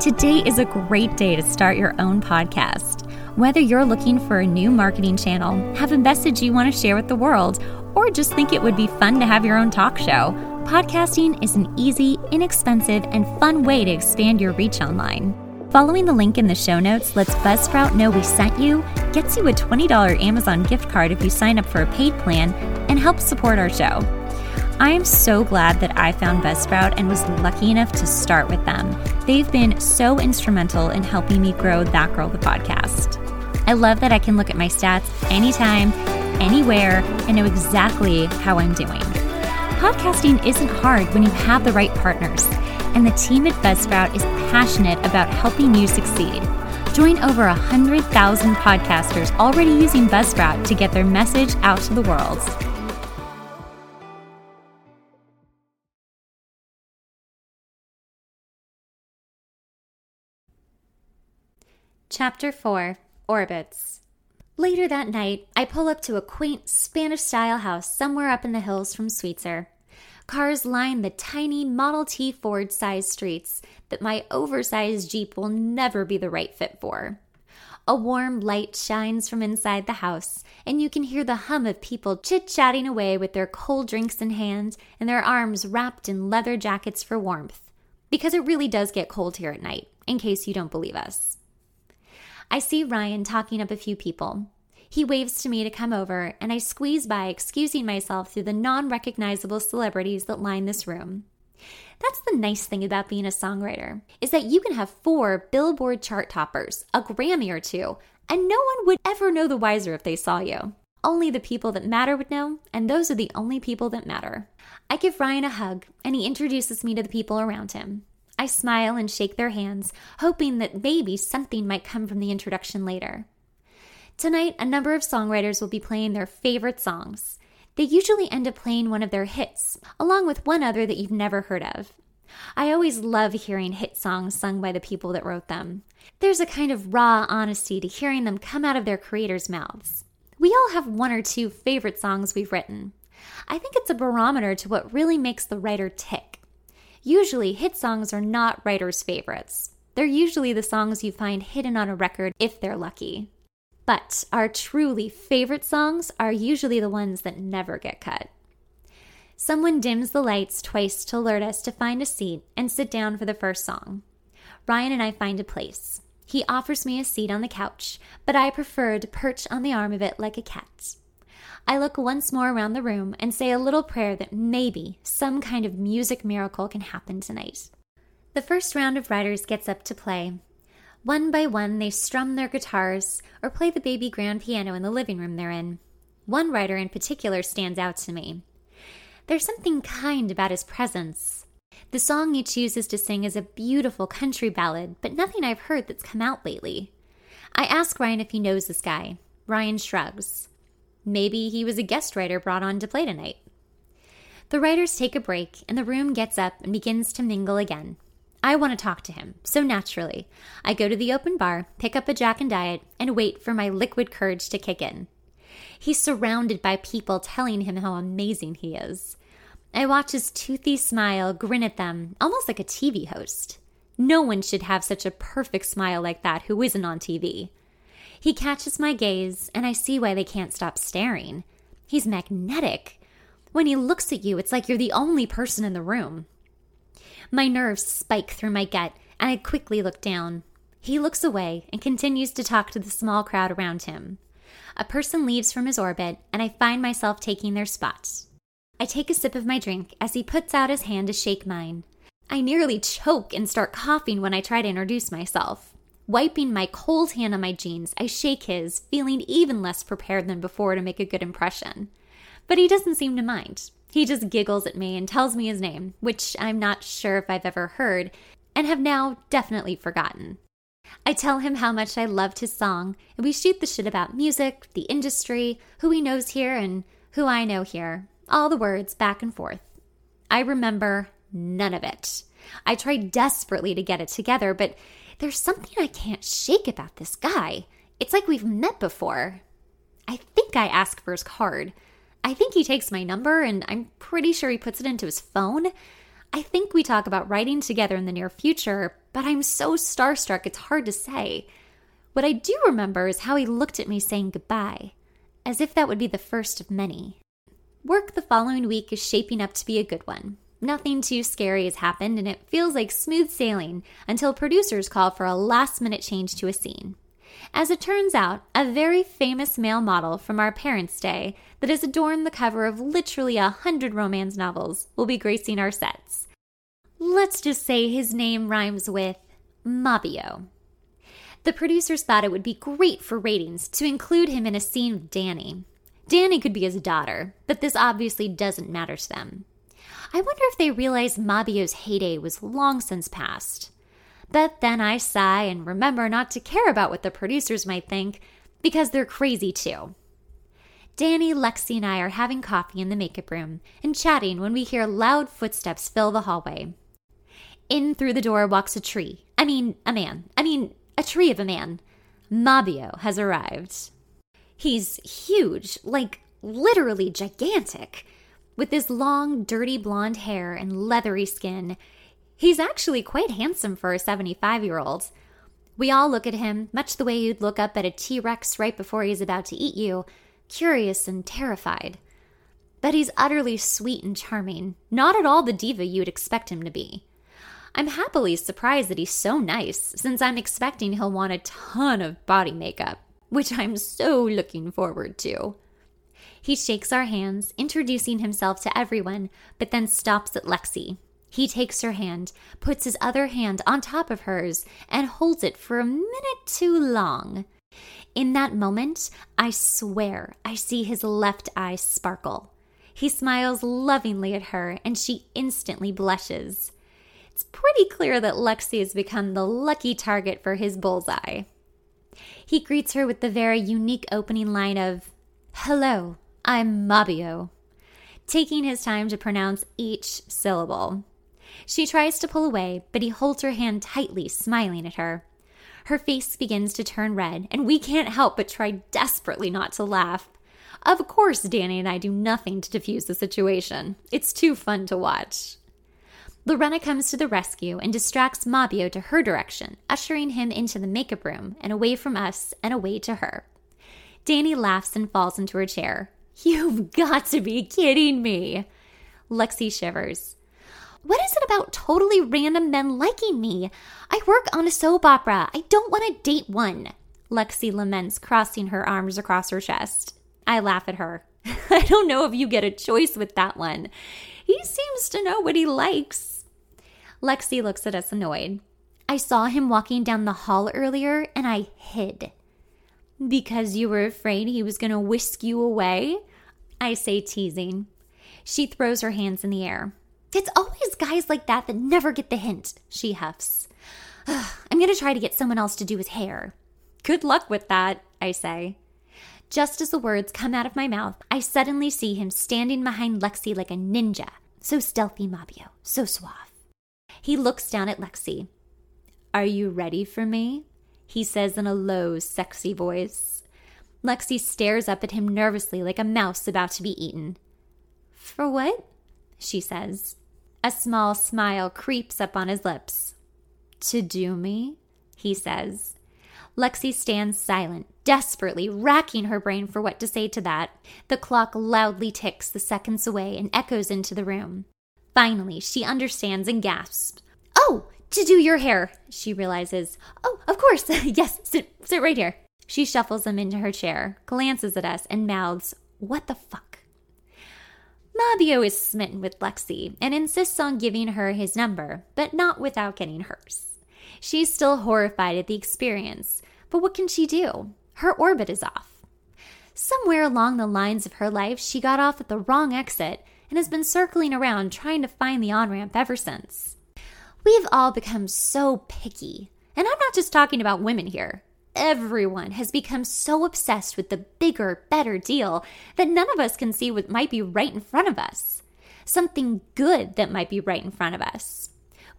Today is a great day to start your own podcast. Whether you're looking for a new marketing channel, have a message you want to share with the world, or just think it would be fun to have your own talk show, podcasting is an easy, inexpensive, and fun way to expand your reach online. Following the link in the show notes lets Buzzsprout know we sent you, gets you a $20 Amazon gift card if you sign up for a paid plan, and helps support our show. I am so glad that I found Buzzsprout and was lucky enough to start with them. They've been so instrumental in helping me grow That Girl the podcast. I love that I can look at my stats anytime, anywhere, and know exactly how I'm doing. Podcasting isn't hard when you have the right partners, and the team at Buzzsprout is passionate about helping you succeed. Join over 100,000 podcasters already using Buzzsprout to get their message out to the world. Chapter 4 Orbits. Later that night, I pull up to a quaint Spanish style house somewhere up in the hills from Sweetzer. Cars line the tiny Model T Ford sized streets that my oversized Jeep will never be the right fit for. A warm light shines from inside the house, and you can hear the hum of people chit chatting away with their cold drinks in hand and their arms wrapped in leather jackets for warmth. Because it really does get cold here at night, in case you don't believe us. I see Ryan talking up a few people. He waves to me to come over, and I squeeze by, excusing myself through the non recognizable celebrities that line this room. That's the nice thing about being a songwriter, is that you can have four Billboard chart toppers, a Grammy or two, and no one would ever know the wiser if they saw you. Only the people that matter would know, and those are the only people that matter. I give Ryan a hug, and he introduces me to the people around him. I smile and shake their hands, hoping that maybe something might come from the introduction later. Tonight, a number of songwriters will be playing their favorite songs. They usually end up playing one of their hits, along with one other that you've never heard of. I always love hearing hit songs sung by the people that wrote them. There's a kind of raw honesty to hearing them come out of their creators' mouths. We all have one or two favorite songs we've written. I think it's a barometer to what really makes the writer tick. Usually, hit songs are not writers' favorites. They're usually the songs you find hidden on a record if they're lucky. But our truly favorite songs are usually the ones that never get cut. Someone dims the lights twice to alert us to find a seat and sit down for the first song. Ryan and I find a place. He offers me a seat on the couch, but I prefer to perch on the arm of it like a cat. I look once more around the room and say a little prayer that maybe some kind of music miracle can happen tonight. The first round of writers gets up to play. One by one, they strum their guitars or play the baby grand piano in the living room they're in. One writer in particular stands out to me. There's something kind about his presence. The song he chooses to sing is a beautiful country ballad, but nothing I've heard that's come out lately. I ask Ryan if he knows this guy. Ryan shrugs. Maybe he was a guest writer brought on to play tonight. The writers take a break, and the room gets up and begins to mingle again. I want to talk to him, so naturally, I go to the open bar, pick up a Jack and Diet, and wait for my liquid courage to kick in. He's surrounded by people telling him how amazing he is. I watch his toothy smile grin at them, almost like a TV host. No one should have such a perfect smile like that who isn't on TV. He catches my gaze, and I see why they can't stop staring. He's magnetic. When he looks at you, it's like you're the only person in the room. My nerves spike through my gut, and I quickly look down. He looks away and continues to talk to the small crowd around him. A person leaves from his orbit, and I find myself taking their spot. I take a sip of my drink as he puts out his hand to shake mine. I nearly choke and start coughing when I try to introduce myself. Wiping my cold hand on my jeans, I shake his, feeling even less prepared than before to make a good impression. But he doesn't seem to mind. He just giggles at me and tells me his name, which I'm not sure if I've ever heard, and have now definitely forgotten. I tell him how much I loved his song, and we shoot the shit about music, the industry, who he knows here, and who I know here. All the words back and forth. I remember none of it. I try desperately to get it together, but there's something I can't shake about this guy. It's like we've met before. I think I ask for his card. I think he takes my number, and I'm pretty sure he puts it into his phone. I think we talk about writing together in the near future, but I'm so starstruck it's hard to say. What I do remember is how he looked at me saying goodbye, as if that would be the first of many. Work the following week is shaping up to be a good one. Nothing too scary has happened, and it feels like smooth sailing until producers call for a last minute change to a scene. As it turns out, a very famous male model from our parents' day that has adorned the cover of literally a hundred romance novels will be gracing our sets. Let's just say his name rhymes with Mabio. The producers thought it would be great for ratings to include him in a scene with Danny. Danny could be his daughter, but this obviously doesn't matter to them. I wonder if they realize Mabio's heyday was long since past. But then I sigh and remember not to care about what the producers might think, because they're crazy too. Danny, Lexi, and I are having coffee in the makeup room and chatting when we hear loud footsteps fill the hallway. In through the door walks a tree. I mean, a man. I mean, a tree of a man. Mabio has arrived. He's huge, like literally gigantic, with his long, dirty blonde hair and leathery skin He's actually quite handsome for a 75 year old. We all look at him, much the way you'd look up at a T Rex right before he's about to eat you, curious and terrified. But he's utterly sweet and charming, not at all the diva you'd expect him to be. I'm happily surprised that he's so nice, since I'm expecting he'll want a ton of body makeup, which I'm so looking forward to. He shakes our hands, introducing himself to everyone, but then stops at Lexi, he takes her hand, puts his other hand on top of hers, and holds it for a minute too long. In that moment, I swear I see his left eye sparkle. He smiles lovingly at her, and she instantly blushes. It's pretty clear that Lexi has become the lucky target for his bullseye. He greets her with the very unique opening line of, Hello, I'm Mabio, taking his time to pronounce each syllable. She tries to pull away, but he holds her hand tightly, smiling at her. Her face begins to turn red, and we can't help but try desperately not to laugh. Of course, Danny and I do nothing to diffuse the situation. It's too fun to watch. Lorena comes to the rescue and distracts Mabio to her direction, ushering him into the makeup room and away from us and away to her. Danny laughs and falls into her chair. You've got to be kidding me. Lexi shivers. What is it about totally random men liking me? I work on a soap opera. I don't want to date one. Lexi laments, crossing her arms across her chest. I laugh at her. I don't know if you get a choice with that one. He seems to know what he likes. Lexi looks at us annoyed. I saw him walking down the hall earlier and I hid. Because you were afraid he was going to whisk you away? I say, teasing. She throws her hands in the air. It's always guys like that that never get the hint, she huffs. I'm going to try to get someone else to do his hair. Good luck with that, I say. Just as the words come out of my mouth, I suddenly see him standing behind Lexi like a ninja. So stealthy, Mabio, so suave. He looks down at Lexi. Are you ready for me? He says in a low, sexy voice. Lexi stares up at him nervously like a mouse about to be eaten. For what? She says. A small smile creeps up on his lips. To do me? He says. Lexi stands silent, desperately racking her brain for what to say to that. The clock loudly ticks the seconds away and echoes into the room. Finally, she understands and gasps. Oh, to do your hair, she realizes. Oh, of course. yes, sit, sit right here. She shuffles him into her chair, glances at us, and mouths, What the fuck? Mabio is smitten with Lexi and insists on giving her his number, but not without getting hers. She's still horrified at the experience, but what can she do? Her orbit is off. Somewhere along the lines of her life, she got off at the wrong exit and has been circling around trying to find the on ramp ever since. We've all become so picky. And I'm not just talking about women here everyone has become so obsessed with the bigger, better deal that none of us can see what might be right in front of us. Something good that might be right in front of us.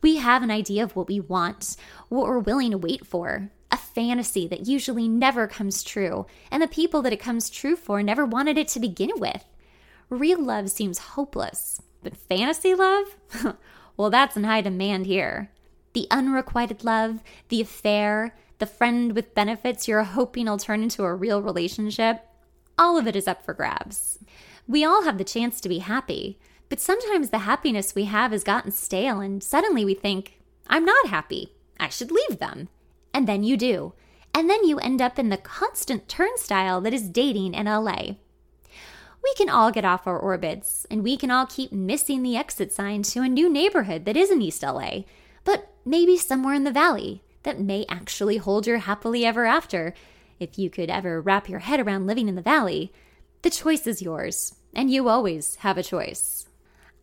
We have an idea of what we want, what we're willing to wait for, a fantasy that usually never comes true, and the people that it comes true for never wanted it to begin with. Real love seems hopeless, but fantasy love? Well, that's in high demand here. The unrequited love, the affair, the friend with benefits you're hoping will turn into a real relationship, all of it is up for grabs. We all have the chance to be happy, but sometimes the happiness we have has gotten stale, and suddenly we think, I'm not happy. I should leave them. And then you do. And then you end up in the constant turnstile that is dating in LA. We can all get off our orbits, and we can all keep missing the exit sign to a new neighborhood that isn't East LA, but maybe somewhere in the valley that may actually hold your happily ever after, if you could ever wrap your head around living in the valley. The choice is yours, and you always have a choice.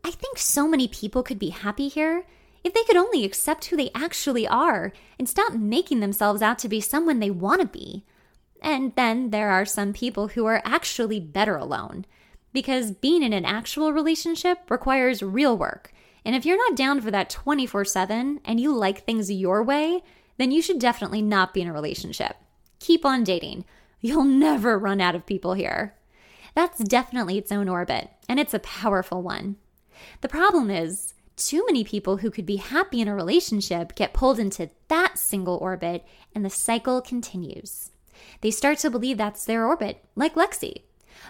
I think so many people could be happy here if they could only accept who they actually are and stop making themselves out to be someone they want to be. And then there are some people who are actually better alone. Because being in an actual relationship requires real work. And if you're not down for that 24 7 and you like things your way, then you should definitely not be in a relationship. Keep on dating. You'll never run out of people here. That's definitely its own orbit, and it's a powerful one. The problem is, too many people who could be happy in a relationship get pulled into that single orbit, and the cycle continues. They start to believe that's their orbit, like Lexi.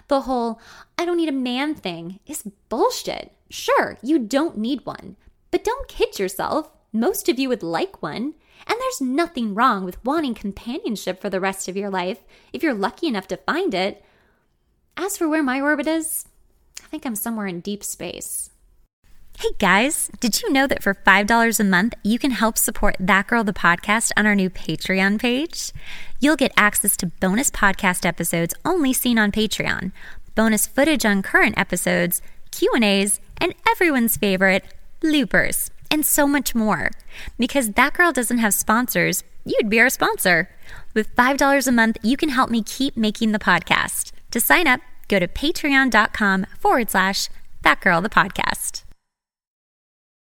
The whole, I don't need a man thing is bullshit. Sure, you don't need one, but don't kid yourself. Most of you would like one. And there's nothing wrong with wanting companionship for the rest of your life if you're lucky enough to find it. As for where my orbit is, I think I'm somewhere in deep space. Hey guys, did you know that for $5 a month, you can help support That Girl the podcast on our new Patreon page? You'll get access to bonus podcast episodes only seen on Patreon, bonus footage on current episodes, Q&As, and everyone's favorite, bloopers, and so much more. Because That Girl doesn't have sponsors, you'd be our sponsor. With $5 a month, you can help me keep making the podcast. To sign up, go to patreon.com forward slash That Girl the podcast.